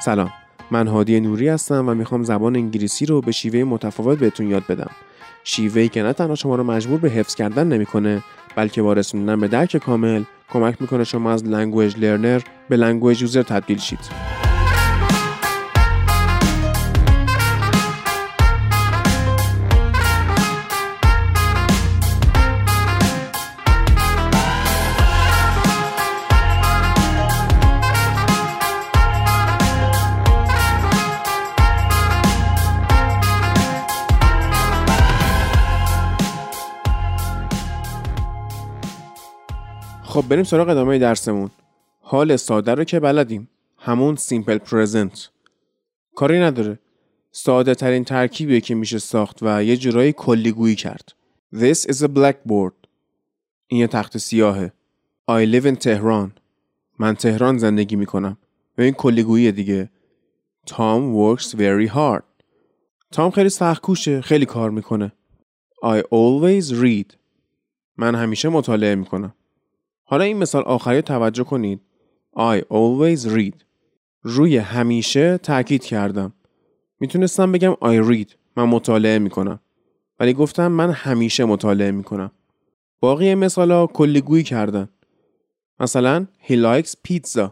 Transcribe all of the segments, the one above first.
سلام. من هادی نوری هستم و می‌خوام زبان انگلیسی رو به شیوه متفاوت بهتون یاد بدم. شیوه‌ای که نه تنها شما رو مجبور به حفظ کردن نمی‌کنه بلکه با رسوندن به درک کامل کمک می‌کنه شما از language learner به language user تبدیل شید. بریم سراغ ادامه درسمون. حال ساده رو که بلدیم. همون سیمپل پرزنت. کاری نداره. ساده ترین ترکیبیه که میشه ساخت و یه جورایی کلیگویی کرد. This is a blackboard. این یه تخت سیاهه. I live in تهران من تهران زندگی می‌کنم. و این کلیگویی دیگه. Tom works very hard. تام خیلی سخت کوشه. خیلی کار می‌کنه. I always read. من همیشه مطالعه می‌کنم. حالا این مثال آخری توجه کنید. I always read. روی همیشه تاکید کردم. می‌تونستم بگم I read. من مطالعه می‌کنم. ولی گفتم من همیشه مطالعه می‌کنم. باقی مثالا کلیگویی کردن. مثلا he likes pizza.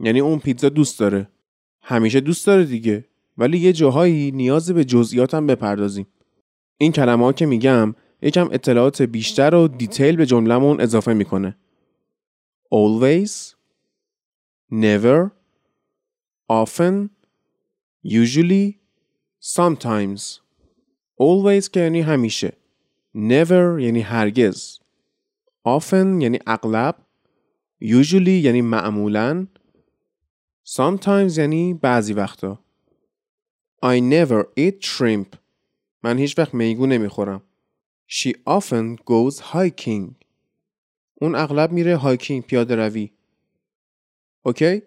یعنی اون پیتزا دوست داره. همیشه دوست داره دیگه. ولی یه جاهایی نیاز به جزئیاتم بپردازیم. این کلمه ها که میگم یکم اطلاعات بیشتر و دیتیل به جملهمون اضافه می‌کنه. always never often usually sometimes. Always که یعنی همیشه. Never یعنی هرگز. Often یعنی اغلب. Usually یعنی معمولا. Sometimes یعنی بعضی وقتا. I never eat shrimp. من هیچ وقت میگو نمی‌خورم. She often goes hiking. اون اغلب میره hiking پیاده روی. OK؟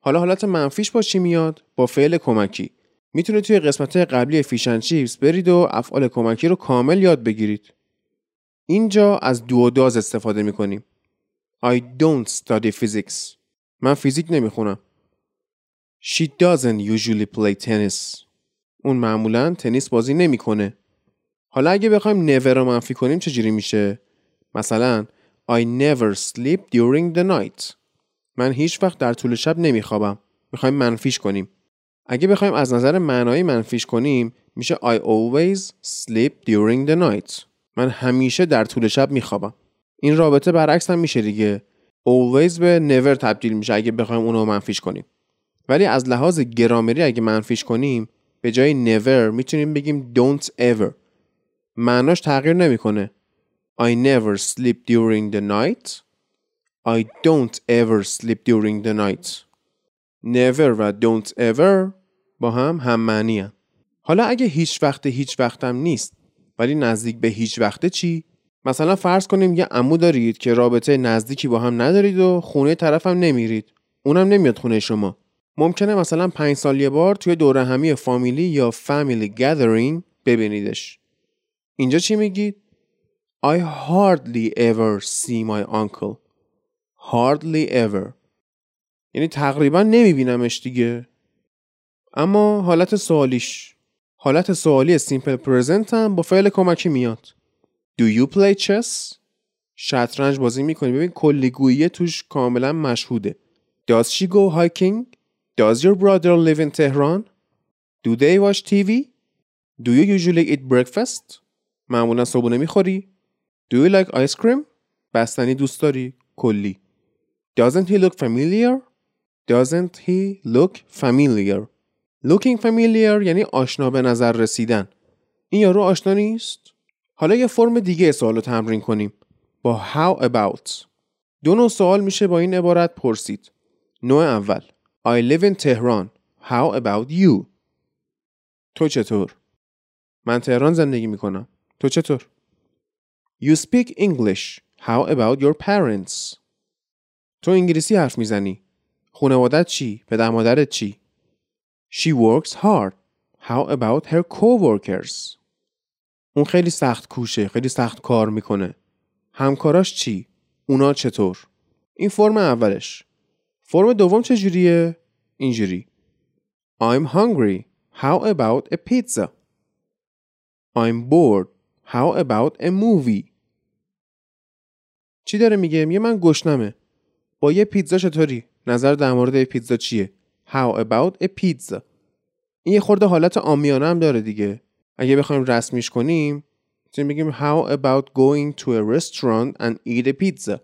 حالا حالت منفیش با چی میاد؟ با فعل کمکی. می‌تونه توی قسمت قبلی Fish n Chips برید و افعال کمکی رو کامل یاد بگیرید. اینجا از do does استفاده می‌کنیم. I don't study physics. من فیزیک نمی‌خونم. She doesn't usually play tennis. اون معمولا تنیس بازی نمی‌کنه. حالا اگه بخوایم never رو منفی کنیم چجوری میشه؟ مثلا I never sleep during the night. من هیچ وقت در طول شب نمیخوابم. می‌خوایم منفیش کنیم. اگه بخوایم از نظر معنایی منفیش کنیم میشه I always sleep during the night. من همیشه در طول شب میخوابم. این رابطه برعکس هم میشه دیگه. always به never تبدیل میشه اگه بخوایم اونو منفیش کنیم. ولی از لحاظ گرامری اگه منفیش کنیم به جای never می‌تونیم بگیم don't ever. معناش تغییر نمی‌کنه. I never sleep during the night. I don't ever sleep during the night. Never و don't ever با هم هم معنی حالا اگه هیچ وقت هیچ وقتم نیست ولی نزدیک به هیچ وقته چی؟ مثلا فرض کنیم یه عمو دارید که رابطه نزدیکی با هم ندارید و خونه طرفم نمیرید. اونم نمیاد خونه شما. ممکنه مثلا پنج سال یه بار توی دوره همی فامیلی یا فامیلی گذرینگ ببینیدش. اینجا چی میگید؟ I hardly ever see my uncle. Hardly ever. یعنی تقریبا نمیبینمش دیگه. اما حالت سوالیش حالت سوالی سیمپل پرزنت هم با فعل کمکی میاد. Do you play chess? شطرنج بازی می‌کنی ببین کلیگویی توش کاملا مشهوده. Does she go hiking? Does your brother live in Tehran? Do they watch TV? Do you usually eat breakfast? معمولا صبحونه می‌خوری؟ Do you like ice cream? بستنی دوست داری؟ کلی Doesn't he look familiar? Doesn't he look familiar? Looking familiar یعنی آشنا به نظر رسیدن این یارو آشنا نیست؟ حالا یه فرم دیگه سوال رو تمرین کنیم با how about دو نوع سوال میشه با این عبارت پرسید نوع اول I live in Tehran How about you? تو چطور؟ من تهران زندگی می‌کنم تو چطور؟ You speak English. How about your parents? تو انگلیسی حرف می‌زنی. خانوادت چی؟ پدر مادرت چی؟ She works hard. How about her coworkers? اون خیلی سخت کوشه. خیلی سخت کار می‌کنه. همکاراش چی؟ اونا چطور؟ این فرم اولش. فرم دوم چجوریه؟ اینجوری. I'm hungry. How about a pizza? I'm bored. How about a movie? چی داره میگه؟ میگه من گشنمه. با یه پیتزا چطوری؟ نظر در مورد پیتزا چیه؟ How about a pizza? این یه خورده حالت آمیانه هم داره دیگه. اگه بخوایم رسمیش کنیم می‌تونیم بگیم How about going to a restaurant and eat a pizza?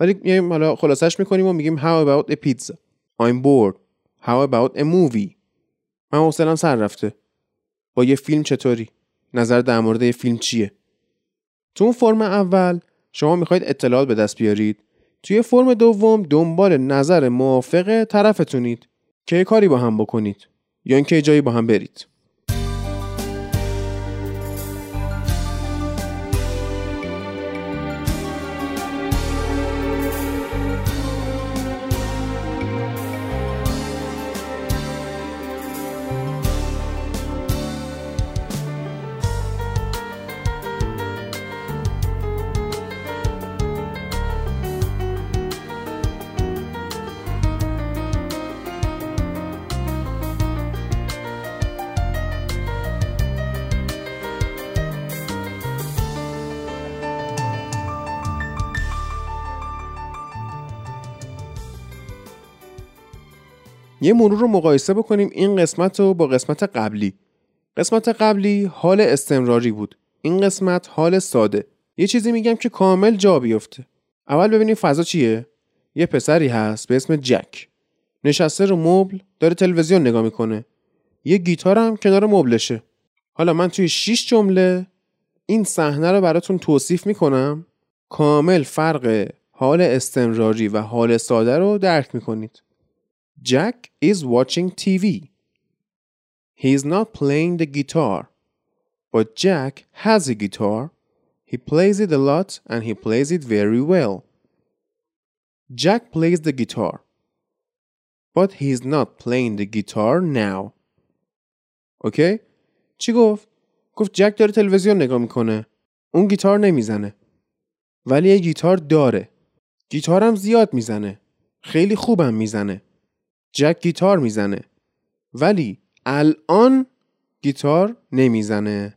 ولی حالا خلاصش می‌کنیم و میگیم How about a pizza? I'm bored. How about a movie? من حوصلم سر رفته. با یه فیلم چطوری؟ نظر در مورد یه فیلم چیه؟ تو اون فرم اول شما می‌خواید اطلاعات به دست بیارید توی فرم دوم دنبال نظر موافق طرفتونید که کاری با هم بکنید یا اینکه جایی با هم برید یه مرور رو مقایسه بکنیم این قسمت رو با قسمت قبلی. قسمت قبلی حال استمراری بود. این قسمت حال ساده. یه چیزی میگم که کامل جا بیفته. اول ببینیم فضا چیه؟ یه پسری هست به اسم جک. نشسته رو مبل داره تلویزیون نگاه می‌کنه. یه گیتارم کنار مبلشه. حالا من توی 6 جمله این صحنه رو براتون توصیف می‌کنم. کامل فرق حال استمراری و حال ساده رو درک می‌کنید. Jack is watching TV. He is not playing the guitar. But Jack has a guitar. He plays it a lot and he plays it very well. Jack plays the guitar. But he is not playing the guitar now. اوکی؟ چی گفت؟ گفت جک داره تلویزیون نگاه میکنه. اون گیتار نمیزنه. ولی یه گیتار داره. گیتارم زیاد میزنه. خیلی خوبم میزنه. جک گیتار می‌زنه. ولی الان گیتار نمی‌زنه.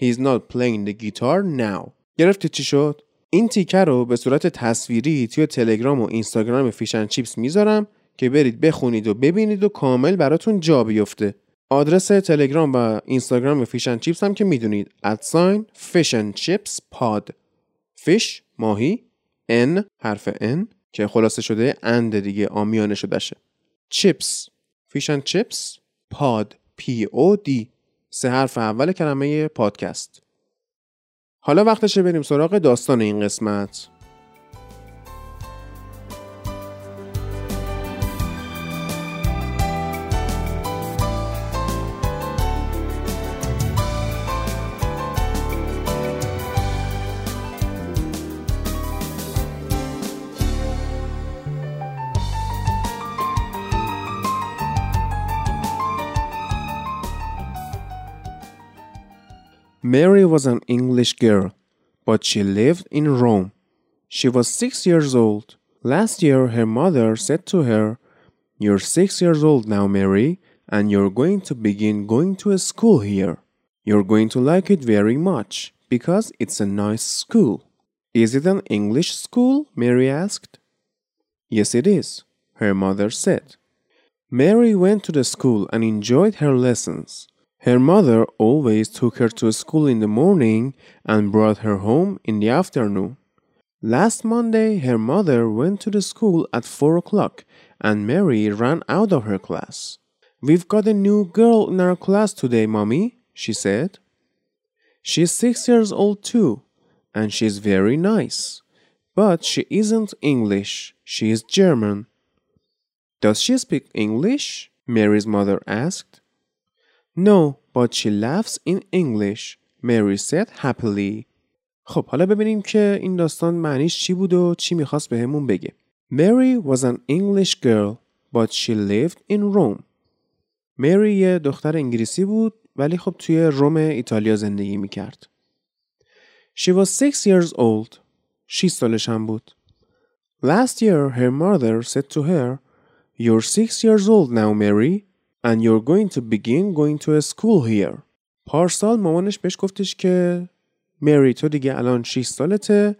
He's not playing the guitar now. گرفتی چی شد؟ این تیکه رو به صورت تصویری توی تلگرام و اینستاگرام Fish n Chips می‌ذارم که برید بخونید و ببینید و کامل براتون جا بیفته. آدرس تلگرام و اینستاگرام Fish n Chips هم که می‌دونید. at sign Fish n Chips Pod fish ماهی n حرف n که خلاصه شده and دیگه عامیانه شده‌شه chips Fish n Chips Pod. P O D سه حرف اول کلمه پادکست. حالا وقتشه بریم سراغ داستان این قسمت. Mary was an English girl, but she lived in Rome. She was six years old. Last year, her mother said to her, You're six years old now, Mary, and you're going to begin going to a school here. You're going to like it very much because it's a nice school. Is it an English school? Mary asked. Yes, it is, her mother said. Mary went to the school and enjoyed her lessons. Her mother always took her to school in the morning and brought her home in the afternoon. Last Monday, her mother went to the school at 4 o'clock and Mary ran out of her class. We've got a new girl in our class today, Mommy, she said. She's six years old too, and she's very nice. But she isn't English, she is German. Does she speak English? Mary's mother asked. No, but she laughs in English. Mary said happily. خب حالا ببینیم که این داستان معنیش چی بود و چی میخواست بهمون بگه. Mary was an English girl, but she lived in Rome. مری یه دختر انگلیسی بود ولی خب توی روم ایتالیا زندگی میکرد. She was six years old. 6 سالش هم بود. Last year her mother said to her, You're six years old now, Mary, And you're going to begin going to a school here. پارسال مامانش بهش گفتش که مری تو دیگه الان 6 سالته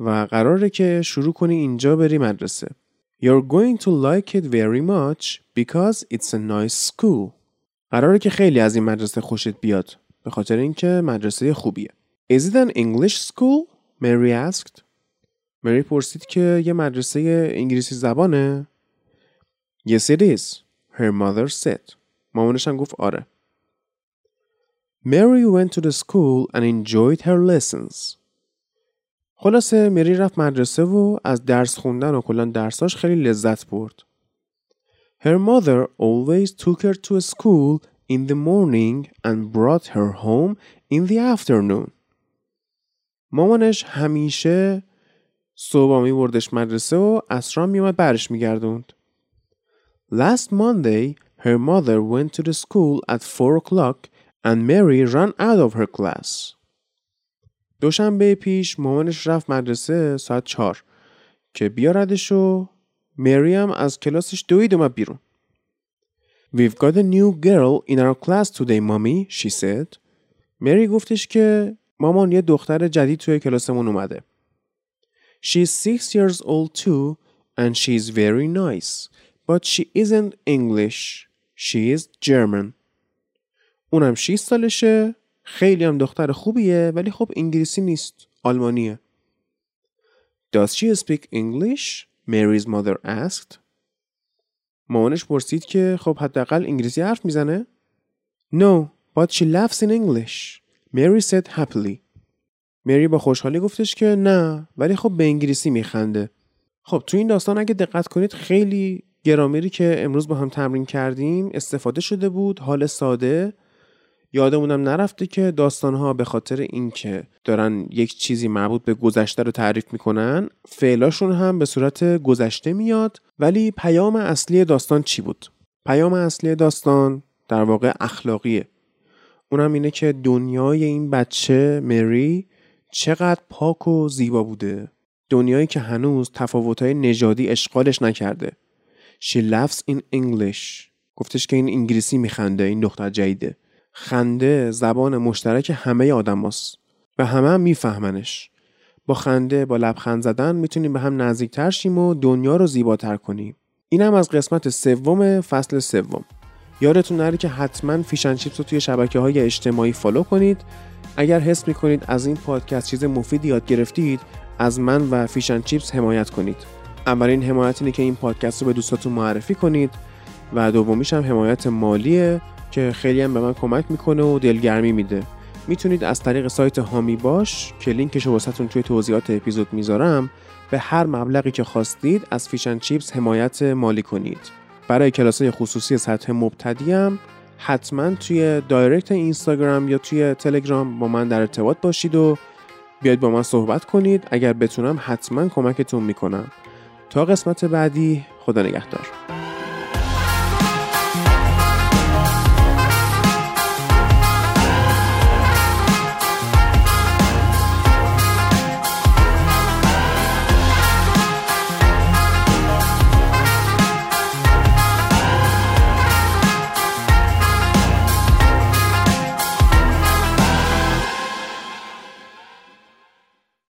و قراره که شروع کنی اینجا بری مدرسه. You're going to like it very much because it's a nice school. قراره که خیلی از این مدرسه خوشت بیاد به خاطر اینکه مدرسه خوبیه. Is it an English school? Mary asked. مری پرسید که یه مدرسه انگلیسی زبانه؟ Yes it is. Her mother said. مامانش هم گفت آره. Mary went to the school and enjoyed her lessons. خلاصه مری رفت مدرسه و از درس خوندن و کلا درساش خیلی لذت برد. Her mother always took her to a school in the morning and brought her home in the afternoon. مامانش همیشه صبح می بردش مدرسه و اسرام میومد برش میگردوند. Last Monday, her mother went to the school at 4 o'clock and Mary ran out of her class. دوشنبه پیش مامانش رفت مدرسه ساعت چهار که بیاردش و مری هم از کلاسش دوید اومد بیرون. We've got a new girl in our class today, mommy, she said. مری گفتش که مامان یه دختر جدید توی کلاسمون اومده. She's six years old too and she's very nice. But she isn't English. She is German. اونم 6 سالشه خیلی هم دختر خوبیه ولی خب انگلیسی نیست آلمانیه Does she speak English? Mary's mother asked. مامانش پرسید که خب حداقل انگلیسی حرف می‌زنه؟ No, but she laughs in English. Mary said happily. مری با خوشحالی گفتش که نه ولی خب به انگلیسی میخنده. خب تو این داستان اگه دقت کنید خیلی گرامری که امروز با هم تمرین کردیم استفاده شده بود حال ساده. یادمونم نرفته که داستانها به خاطر اینکه دارن یک چیزی مربوط به گذشته رو تعریف می‌کنن فعلاشون هم به صورت گذشته میاد. ولی پیام اصلی داستان چی بود؟ پیام اصلی داستان در واقع اخلاقیه. اونم اینه که دنیای این بچه مری چقدر پاک و زیبا بوده. دنیایی که هنوز تفاوتهای نژادی اشغالش نکرده. She laughs in English. گفتش که این انگلیسی میخنده این دختر جدیده. خنده زبان مشترک همه آدم هست. و همه هم میفهمنش. با خنده با لبخند زدن می‌تونیم به هم نزدیکتر شیم و دنیا رو زیباتر کنیم. اینم از قسمت سوم فصل سوم. یادتون نره که حتما Fish and Chips رو توی شبکه های اجتماعی follow کنید. اگر حس می‌کنید از این پادکست چیز مفیدی یاد گرفتید از من و Fish and Chips حمایت کنید. اولین حمایت اینه که این پادکست رو به دوستاتون معرفی کنید و دومیش هم حمایت مالیه که خیلی هم به من کمک می‌کنه و دلگرمی میده. می‌تونید از طریق سایت حامی باش که لینکش رو واسه‌تون توی توضیحات اپیزود می‌ذارم به هر مبلغی که خواستید از فیشن چیپس حمایت مالی کنید. برای کلاسای خصوصی سطح مبتدی هم حتما توی دایرکت اینستاگرام یا توی تلگرام با من در ارتباط باشید و بیاید با من صحبت کنید. اگر بتونم حتما کمکتون می‌کنم. تا قسمت بعدی خدا نگهدار.